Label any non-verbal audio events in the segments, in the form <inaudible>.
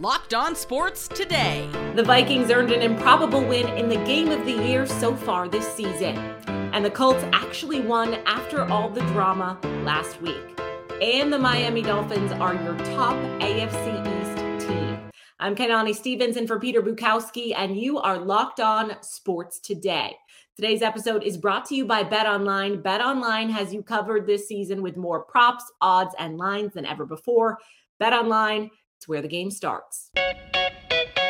Locked On Sports Today. The Vikings earned an improbable win in the game of the year so far this season. And the Colts actually won after all the drama last week. And the Miami Dolphins are your top AFC East team. I'm Kenani Stevenson for Peter Bukowski, and you are locked on sports today. Today's episode is brought to you by Bet Online. Bet Online has you covered this season with more props, odds, and lines than ever before. Bet Online, it's where the game starts.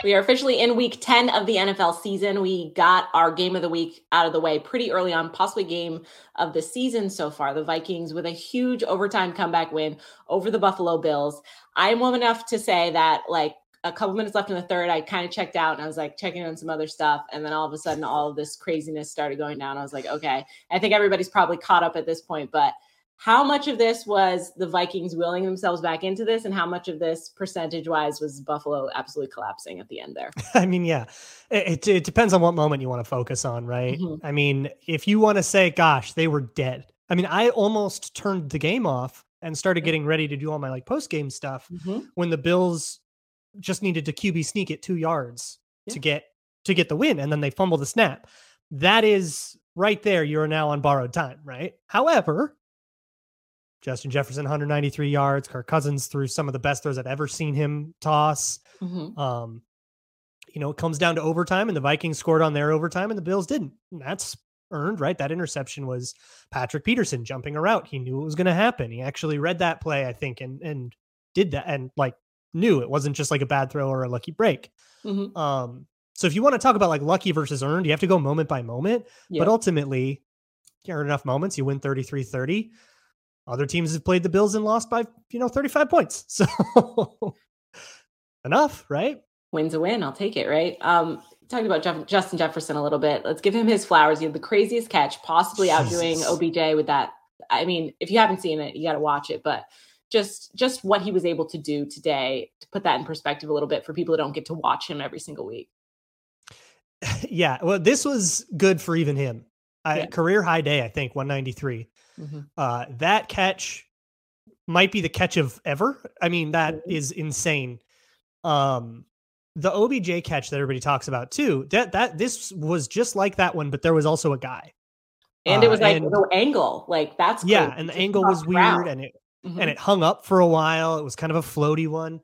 We are officially in week 10 of the NFL season. We got our game of the week out of the way pretty early on, possibly game of the season so far. The Vikings with a huge overtime comeback win over the Buffalo Bills. I'm woman enough to say that, like, a couple minutes left in the third, I kind of checked out and I was like checking on some other stuff. And then all of a sudden, all of this craziness started going down. I was like, okay, I think everybody's probably caught up at this point. But how much of this was the Vikings willing themselves back into this, and how much of this percentage wise was Buffalo absolutely collapsing at the end there? <laughs> I mean, yeah, it, it depends on what moment you want to focus on, right? Mm-hmm. I mean, if you want to say, gosh, they were dead. I mean, I almost turned the game off and started getting ready to do all my like post game stuff mm-hmm. when the Bills just needed to QB sneak it two yards yeah. to get to get the win, and then they fumble the snap. That is right there. You are now on borrowed time, right? However, Justin Jefferson 193 yards. Kirk Cousins threw some of the best throws I've ever seen him toss. Mm-hmm. Um, you know, it comes down to overtime, and the Vikings scored on their overtime, and the Bills didn't. And that's earned, right? That interception was Patrick Peterson jumping a route. He knew it was going to happen. He actually read that play, I think, and and did that, and like knew it wasn't just like a bad throw or a lucky break. Mm-hmm. Um, so if you want to talk about like lucky versus earned, you have to go moment by moment. Yeah. But ultimately, you earn enough moments, you win 33 30. Other teams have played the Bills and lost by, you know, 35 points. <laughs> So enough, right? Win's a win. I'll take it, right? Um, talking about Jeff- Justin Jefferson a little bit. Let's give him his flowers. He had the craziest catch, possibly <laughs> outdoing OBJ with that. I mean, if you haven't seen it, you got to watch it. But just just what he was able to do today to put that in perspective a little bit for people who don't get to watch him every single week. <sighs> Yeah, well, this was good for even him. Yeah. career high day, I think, 193. Mm-hmm. Uh, that catch might be the catch of ever. I mean, that mm-hmm. is insane. Um, the OBJ catch that everybody talks about too. That that this was just like that one, but there was also a guy, and it was uh, like and, no angle. Like that's yeah, and the angle was weird, and it mm-hmm. and it hung up for a while. It was kind of a floaty one.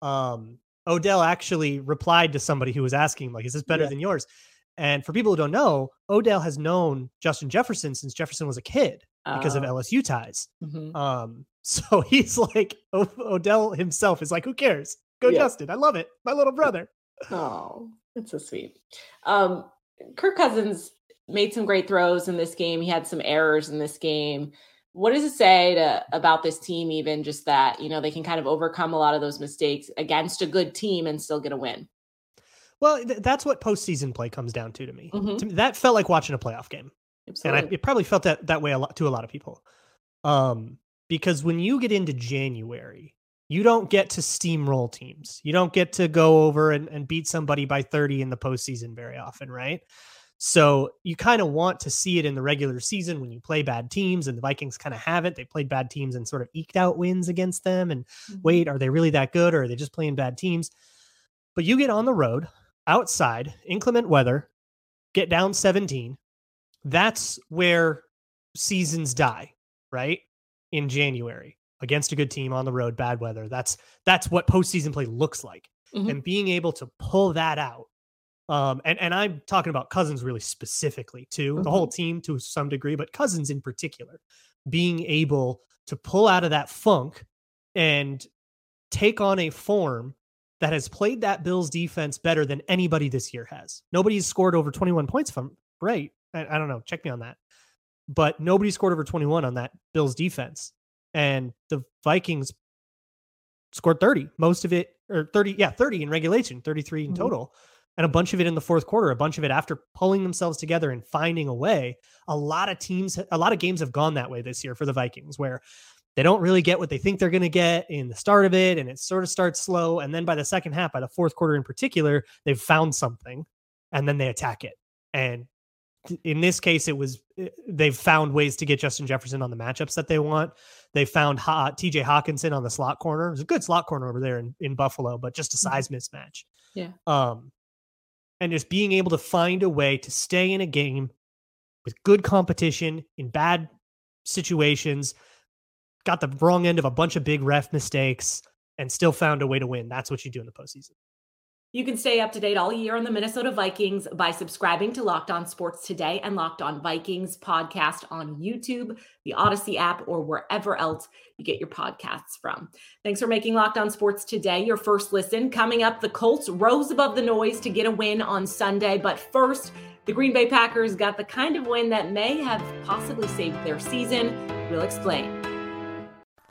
Um, Odell actually replied to somebody who was asking, like, "Is this better yeah. than yours?" And for people who don't know, Odell has known Justin Jefferson since Jefferson was a kid because of oh. LSU ties. Mm-hmm. Um, <laughs> so he's like o- Odell himself is like, "Who cares? Go yeah. Justin! I love it, my little brother." Oh, that's so sweet. Um, Kirk Cousins made some great throws in this game. He had some errors in this game what does it say to about this team even just that you know they can kind of overcome a lot of those mistakes against a good team and still get a win well th- that's what postseason play comes down to to me. Mm-hmm. to me that felt like watching a playoff game Absolutely. and I, it probably felt that that way a lot to a lot of people um because when you get into january you don't get to steamroll teams you don't get to go over and, and beat somebody by 30 in the postseason very often right so you kind of want to see it in the regular season when you play bad teams, and the Vikings kind of haven't. They played bad teams and sort of eked out wins against them. And mm-hmm. wait, are they really that good, or are they just playing bad teams? But you get on the road outside, inclement weather, get down 17. That's where seasons die, right? In January against a good team on the road, bad weather. That's that's what postseason play looks like. Mm-hmm. And being able to pull that out um, and, and I'm talking about Cousins really specifically too, mm-hmm. the whole team to some degree, but Cousins in particular, being able to pull out of that funk and take on a form that has played that Bills defense better than anybody this year has. Nobody's scored over 21 points from right. I, I don't know. Check me on that. But nobody scored over 21 on that Bills defense. And the Vikings scored 30. Most of it or 30, yeah, 30 in regulation, 33 in mm-hmm. total, and a bunch of it in the fourth quarter, a bunch of it after pulling themselves together and finding a way. A lot of teams, a lot of games have gone that way this year for the Vikings, where they don't really get what they think they're going to get in the start of it, and it sort of starts slow. And then by the second half, by the fourth quarter in particular, they've found something, and then they attack it. And in this case, it was eh, they've found ways to get Justin Jefferson on the matchups that they want. They found ha- TJ Hockenson on the slot corner. It was a good slot corner over there in, in Buffalo, but just a mm-hmm. size mismatch. Yeah. Um, and just being able to find a way to stay in a game with good competition in bad situations, got the wrong end of a bunch of big ref mistakes, and still found a way to win. That's what you do in the postseason. You can stay up to date all year on the Minnesota Vikings by subscribing to Locked On Sports Today and Locked On Vikings podcast on YouTube, the Audacy app, or wherever else you get your podcasts from. Thanks for making Locked On Sports Today your first listen. Coming up, the Colts rose above the noise to get a win on Sunday. But first, the Green Bay Packers got the kind of win that may have possibly saved their season. We'll explain.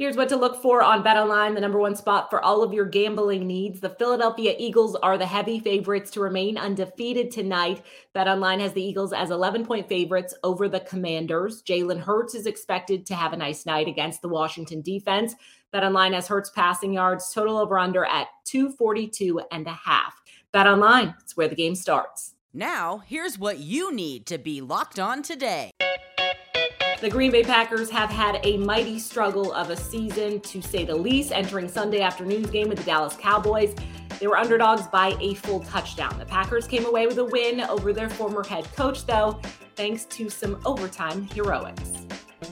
Here's what to look for on BetOnline, the number one spot for all of your gambling needs. The Philadelphia Eagles are the heavy favorites to remain undefeated tonight. BetOnline has the Eagles as 11 point favorites over the Commanders. Jalen Hurts is expected to have a nice night against the Washington defense. BetOnline has Hurts passing yards total over under at 242 and a half. BetOnline, it's where the game starts. Now, here's what you need to be locked on today. The Green Bay Packers have had a mighty struggle of a season, to say the least, entering Sunday afternoon's game with the Dallas Cowboys. They were underdogs by a full touchdown. The Packers came away with a win over their former head coach, though, thanks to some overtime heroics.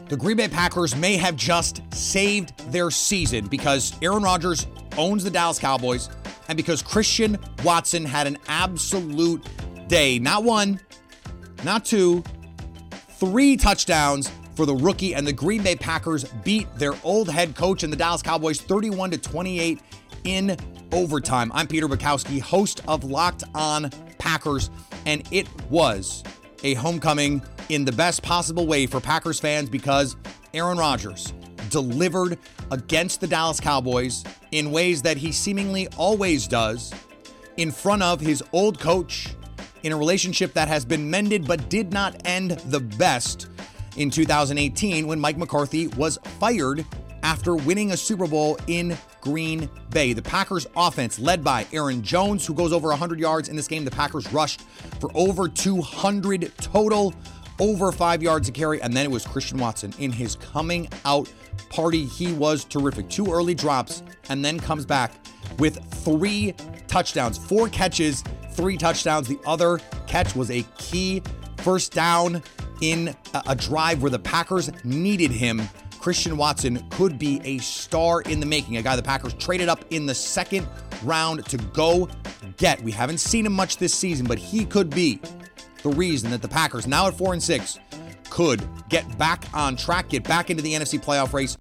The Green Bay Packers may have just saved their season because Aaron Rodgers owns the Dallas Cowboys and because Christian Watson had an absolute day. Not one, not two, three touchdowns for the rookie, and the Green Bay Packers beat their old head coach and the Dallas Cowboys 31 to 28 in overtime. I'm Peter Bukowski, host of Locked On Packers, and it was a homecoming in the best possible way for Packers fans because Aaron Rodgers delivered against the Dallas Cowboys in ways that he seemingly always does in front of his old coach in a relationship that has been mended but did not end the best in 2018 when Mike McCarthy was fired after winning a Super Bowl in Green Bay. The Packers offense led by Aaron Jones, who goes over 100 yards in this game. The Packers rushed for over 200 total, over five yards a carry. And then it was Christian Watson in his coming out party. He was terrific. Two early drops and then comes back with three touchdowns, four catches, three touchdowns. The other catch was a key first down in a drive where the Packers needed him. Christian Watson could be a star in the making, a guy the Packers traded up in the second round to go get. We haven't seen him much this season, but he could be the reason that the Packers, now at 4 and 6, could get back on track, get back into the NFC playoff race.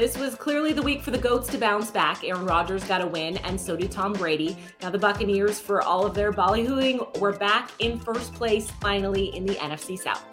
This was clearly the week for the GOATs to bounce back. Aaron Rodgers got a win, and so did Tom Brady. Now, the Buccaneers, for all of their ballyhooing, were back in first place finally in the NFC South.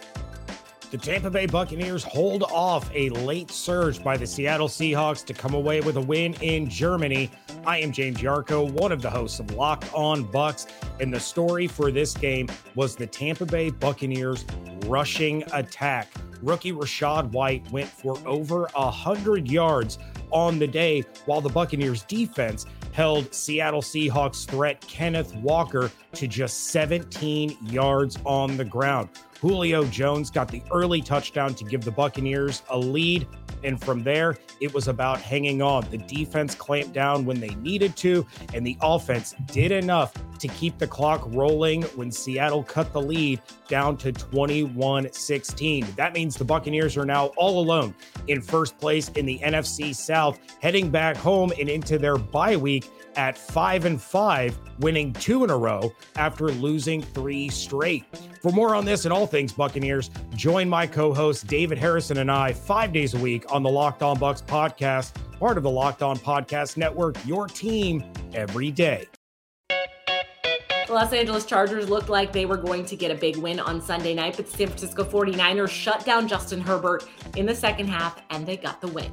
The Tampa Bay Buccaneers hold off a late surge by the Seattle Seahawks to come away with a win in Germany. I am James Yarcho, one of the hosts of Locked On Bucs, and the story for this game was the Tampa Bay Buccaneers rushing attack. Rookie Rachaad White went for over 100 yards on the day, while the Buccaneers defense held Seattle Seahawks threat Kenneth Walker to just 17 yards on the ground. Julio Jones got the early touchdown to give the Buccaneers a lead. And from there, it was about hanging on. The defense clamped down when they needed to, and the offense did enough to keep the clock rolling when Seattle cut the lead down to 21 16. That means the Buccaneers are now all alone in first place in the NFC South, heading back home and into their bye week at five and five, winning two in a row after losing three straight. For more on this and all things Buccaneers, join my co host David Harrison and I five days a week on the Locked On Bucs podcast, part of the Locked On Podcast Network, your team every day. The Los Angeles Chargers looked like they were going to get a big win on Sunday night, but San Francisco 49ers shut down Justin Herbert in the second half and they got the win.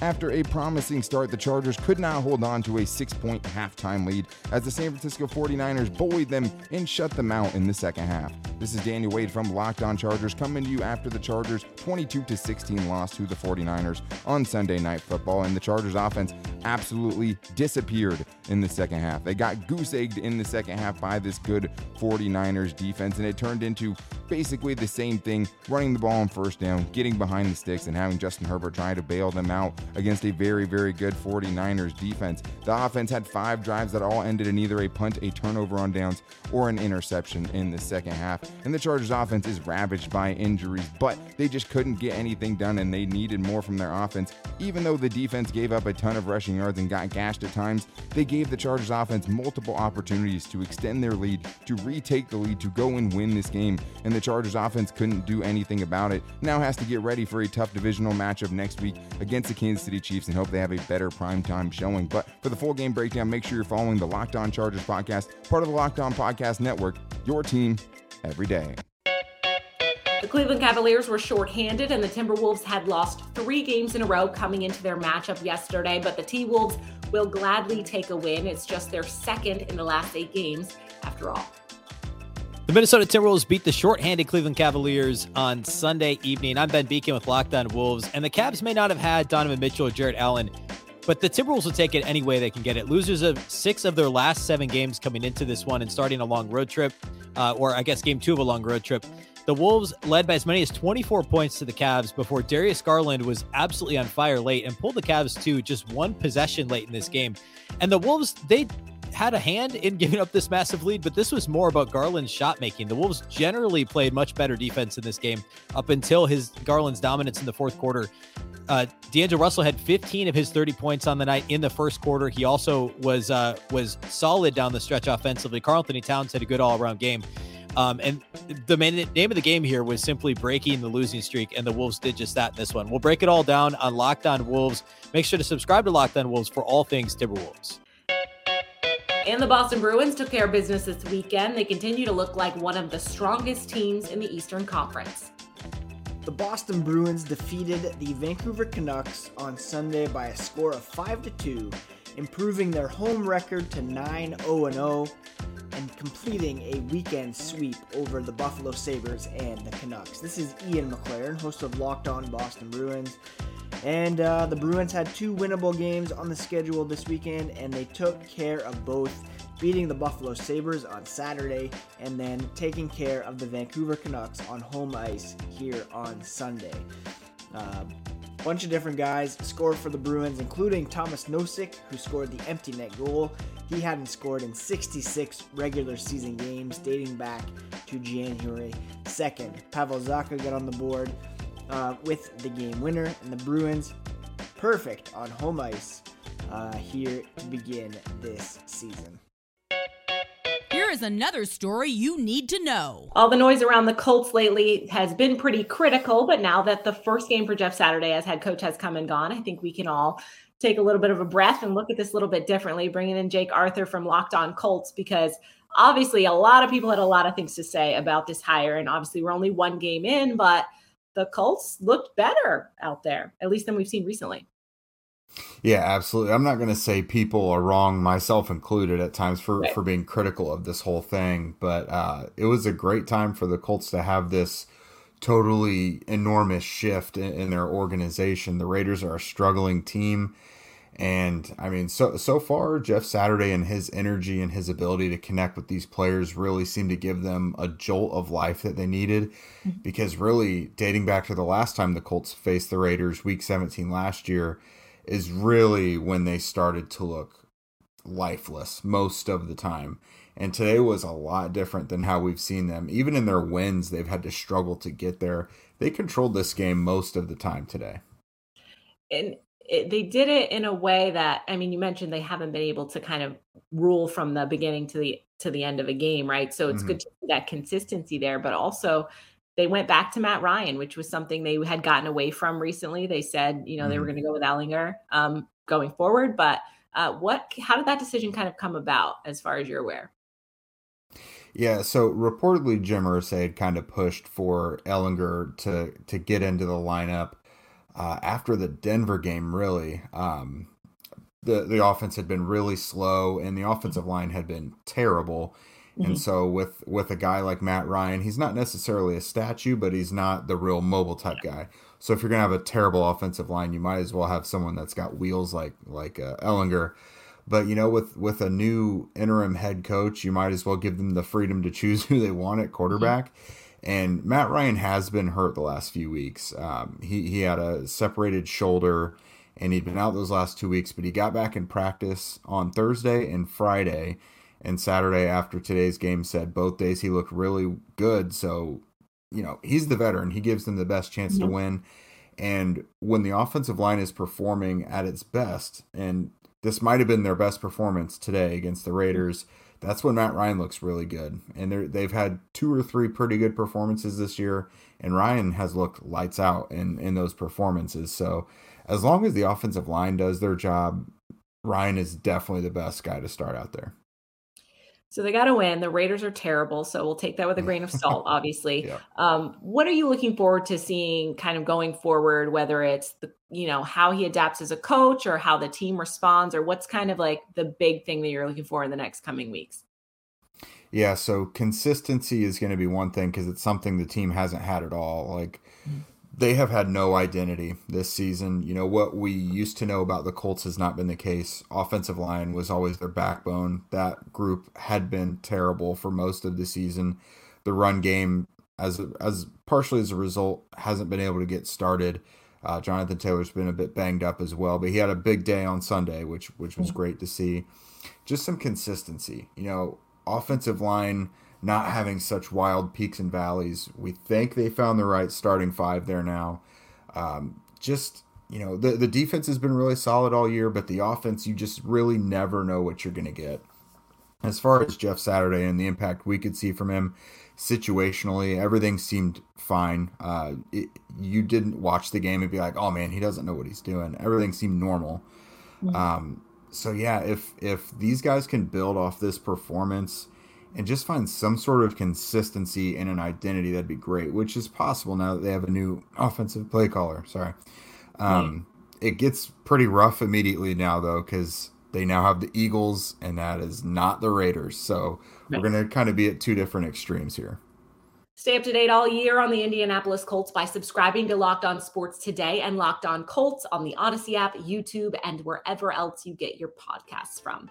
After a promising start, the Chargers could not hold on to a six point halftime lead as the San Francisco 49ers bullied them and shut them out in the second half. This is Daniel Wade from Locked On Chargers coming to you after the Chargers 22 16 loss to the 49ers on Sunday Night Football, and the Chargers offense absolutely disappeared in the second half. They got goose egged in the second half by this good 49ers defense, and it turned into basically the same thing running the ball on first down, getting behind the sticks, and having Justin Herbert trying to bail them out against a very, very good 49ers defense. The offense had five drives that all ended in either a punt, a turnover on downs, or an interception in the second half. And the Chargers offense is ravaged by injuries, but they just couldn't get anything done and they needed more from their offense. Even though the defense gave up a ton of rushing yards and got gashed at times, they gave the Chargers offense multiple opportunities to extend their lead, to retake the lead, to go and win this game. And the Chargers offense couldn't do anything about it. Now has to get ready for a tough divisional matchup next week against the Kansas City Chiefs and hope they have a better primetime showing. But for the full game breakdown, make sure you're following the Locked On Chargers podcast, part of the Locked On Podcast Network, your team every day. The Cleveland Cavaliers were shorthanded, and the Timberwolves had lost three games in a row coming into their matchup yesterday. But the T Wolves will gladly take a win. It's just their second in the last eight games, after all. The Minnesota Timberwolves beat the shorthanded Cleveland Cavaliers on Sunday evening. I'm Ben Beecken with Locked On Wolves, and the Cavs may not have had Donovan Mitchell or Jarrett Allen, but the Timberwolves will take it any way they can get it. Losers of six of their last seven games coming into this one and starting a long road trip, uh, or I guess game two of a long road trip. The Wolves led by as many as 24 points to the Cavs before Darius Garland was absolutely on fire late and pulled the Cavs to just one possession late in this game. And the Wolves, they had a hand in giving up this massive lead, but this was more about Garland's shot making. The Wolves generally played much better defense in this game up until his Garland's dominance in the fourth quarter. Uh, D'Angelo Russell had 15 of his 30 points on the night in the first quarter. He also was uh, was solid down the stretch offensively. Karl-Anthony Towns had a good all around game. Um, and the main, name of the game here was simply breaking the losing streak, and the Wolves did just that in this one. We'll break it all down on Locked On Wolves. Make sure to subscribe to Locked On Wolves for all things Timberwolves. And the Boston Bruins took care of business this weekend. They continue to look like one of the strongest teams in the Eastern Conference. The Boston Bruins defeated the Vancouver Canucks on Sunday by a score of 5 to 2, improving their home record to 9 0 0 and completing a weekend sweep over the Buffalo Sabres and the Canucks. This is Ian McLaren, host of Locked On Boston Bruins. And uh, the Bruins had two winnable games on the schedule this weekend, and they took care of both, beating the Buffalo Sabres on Saturday and then taking care of the Vancouver Canucks on home ice here on Sunday. Uh, bunch of different guys scored for the Bruins, including Tomas Nosek, who scored the empty net goal. He hadn't scored in 66 regular season games dating back to January 2nd. Pavel Zacha got on the board uh, with the game winner, and the Bruins perfect on home ice uh, here to begin this season. Here is another story you need to know. All the noise around the Colts lately has been pretty critical, but now that the first game for Jeff Saturday as head coach has come and gone, I think we can all take a little bit of a breath and look at this a little bit differently, bringing in Jake Arthur from Locked On Colts because obviously a lot of people had a lot of things to say about this hire. And obviously, we're only one game in, but the Colts looked better out there, at least than we've seen recently. Yeah, absolutely. I'm not going to say people are wrong, myself included, at times for right. for being critical of this whole thing, but uh, it was a great time for the Colts to have this totally enormous shift in, in their organization. The Raiders are a struggling team. And I mean, so so far, Jeff Saturday and his energy and his ability to connect with these players really seemed to give them a jolt of life that they needed. Mm-hmm. Because really, dating back to the last time the Colts faced the Raiders, Week 17 last year, is really when they started to look lifeless most of the time. And today was a lot different than how we've seen them. Even in their wins, they've had to struggle to get there. They controlled this game most of the time today. And it, they did it in a way that I mean, you mentioned they haven't been able to kind of rule from the beginning to the to the end of a game, right? So it's mm-hmm. good to see that consistency there, but also they went back to Matt Ryan, which was something they had gotten away from recently. They said, you know, mm-hmm. they were mm-hmm. going to go with Ehlinger um, going forward, but uh, what? How did that decision kind of come about, as far as you're aware? Yeah, so reportedly Jim Irsay had kind of pushed for Ehlinger to to get into the lineup uh, after the Denver game, really, um, the the offense had been really slow, and the offensive line had been terrible. Mm-hmm. And so with with a guy like Matt Ryan, he's not necessarily a statue, but he's not the real mobile type guy. So if you're gonna have a terrible offensive line, you might as well have someone that's got wheels like like uh, Ehlinger. But you know, with with a new interim head coach, you might as well give them the freedom to choose <laughs> who they want at quarterback. Mm-hmm. And Matt Ryan has been hurt the last few weeks. Um, he, he had a separated shoulder and he'd been out those last two weeks, but he got back in practice on Thursday and Friday. And Saturday after today's game said both days he looked really good. So, you know, he's the veteran. He gives them the best chance to win. And when the offensive line is performing at its best, and this might have been their best performance today against the Raiders that's when Matt Ryan looks really good. And they've had two or three pretty good performances this year, and Ryan has looked lights out in, in those performances. So as long as the offensive line does their job, Ryan is definitely the best guy to start out there. So they got to win. The Raiders are terrible, so we'll take that with a grain of salt, <laughs> obviously. yeah. um, what are you looking forward to seeing kind of going forward, whether it's the you know how he adapts as a coach or how the team responds, or what's kind of like the big thing that you're looking for in the next coming weeks? Yeah, so consistency is going to be one thing because it's something the team hasn't had at all. Like mm-hmm they have had no identity this season. You know, what we used to know about the Colts has not been the case. Offensive line was always their backbone. That group had been terrible for most of the season. The run game, as as partially as a result, hasn't been able to get started. Uh, Jonathan Taylor's been a bit banged up as well, but he had a big day on Sunday, which which was great to see. Just some consistency. You know, offensive line not having such wild peaks and valleys. We think they found the right starting five there now. Um, just you know, the the defense has been really solid all year, but the offense you just really never know what you're going to get. As far as Jeff Saturday and the impact we could see from him situationally, everything seemed fine. Uh, it, you didn't watch the game and be like, "Oh man, he doesn't know what he's doing." Everything seemed normal. Um, so yeah, if if these guys can build off this performance and just find some sort of consistency and an identity, that'd be great, which is possible now that they have a new offensive play caller. Sorry. Um, It gets pretty rough immediately now, though, because they now have the Eagles, and that is not the Raiders. So we're going to kind of be at two different extremes here. Stay up to date all year on the Indianapolis Colts by subscribing to Locked On Sports today and Locked On Colts on the Audacy app, YouTube, and wherever else you get your podcasts from.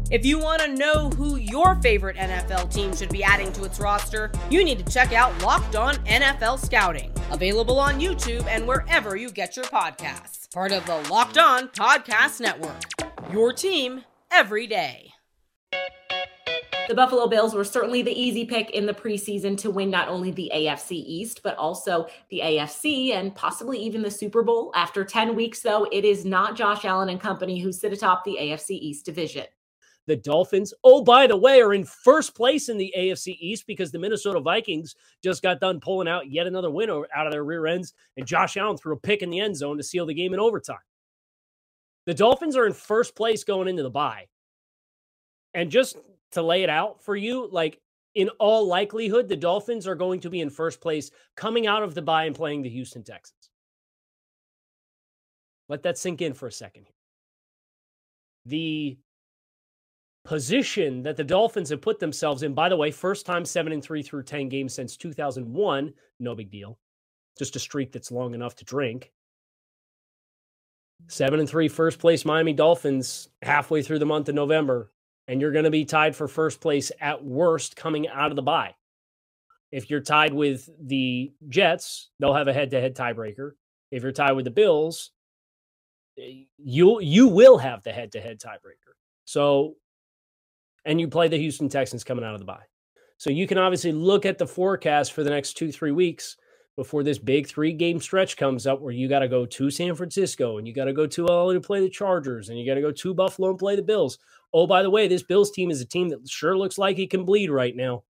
If you want to know who your favorite NFL team should be adding to its roster, you need to check out Locked On NFL Scouting, available on YouTube and wherever you get your podcasts. Part of the Locked On Podcast Network. Your team every day. The Buffalo Bills were certainly the easy pick in the preseason to win not only the AFC East, but also the AFC and possibly even the Super Bowl. After 10 weeks, though, it is not Josh Allen and company who sit atop the AFC East division. The Dolphins, oh, by the way, are in first place in the AFC East because the Minnesota Vikings just got done pulling out yet another win out of their rear ends, and Josh Allen threw a pick in the end zone to seal the game in overtime. The Dolphins are in first place going into the bye. And just to lay it out for you, like in all likelihood, the Dolphins are going to be in first place coming out of the bye and playing the Houston Texans. Let that sink in for a second. The position that the Dolphins have put themselves in. By the way, first time seven and three through 10 games since 2001. No big deal. Just a streak that's long enough to drink. Seven and three, first place Miami Dolphins halfway through the month of November. And you're going to be tied for first place at worst coming out of the bye. If you're tied with the Jets, they'll have a head to head tiebreaker. If you're tied with the Bills, eh, you you will have the head to head tiebreaker. So and you play the Houston Texans coming out of the bye. So you can obviously look at the forecast for the next two, three weeks before this big three game stretch comes up where you got to go to San Francisco and you got to go to LA to play the Chargers and you got to go to Buffalo and play the Bills. Oh, by the way, this Bills team is a team that sure looks like it can bleed right now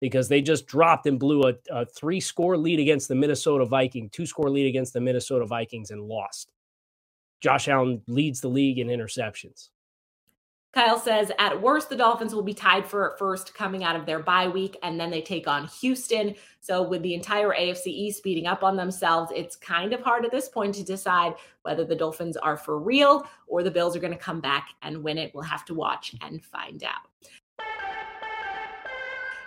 because they just dropped and blew a, a three score lead against the Minnesota Vikings, two score lead against the Minnesota Vikings and lost. Josh Allen leads the league in interceptions. Kyle says, at worst, the Dolphins will be tied for first coming out of their bye week, and then they take on Houston. So, with the entire AFC East speeding up on themselves, it's kind of hard at this point to decide whether the Dolphins are for real or the Bills are going to come back and win it. We'll have to watch and find out.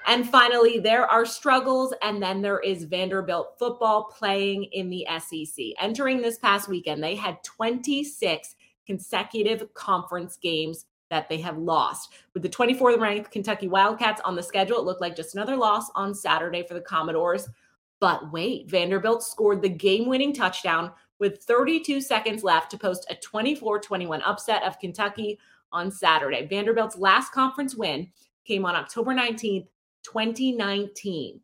And finally, there are struggles, and then there is Vanderbilt football playing in the SEC. Entering this past weekend, they had 26 consecutive conference games that they have lost. With the 24th ranked Kentucky Wildcats on the schedule, it looked like just another loss on Saturday for the Commodores. But wait, Vanderbilt scored the game winning touchdown with 32 seconds left to post a 24 21 upset of Kentucky on Saturday. Vanderbilt's last conference win came on October 19th, 2019.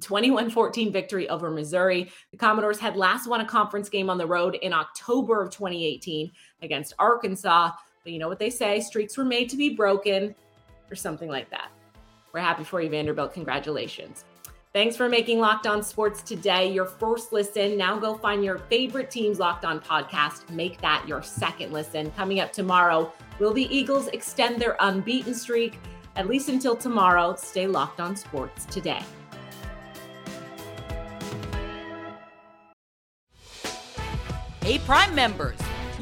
21 14 victory over Missouri. The Commodores had last won a conference game on the road in October of 2018 against Arkansas. But you know what they say streaks were made to be broken, or something like that. We're happy for you, Vanderbilt. Congratulations. Thanks for making Locked On Sports today your first listen. Now go find your favorite team's Locked On podcast. Make that your second listen. Coming up tomorrow, will the Eagles extend their unbeaten streak? At least until tomorrow, stay locked on sports today. Hey, Prime members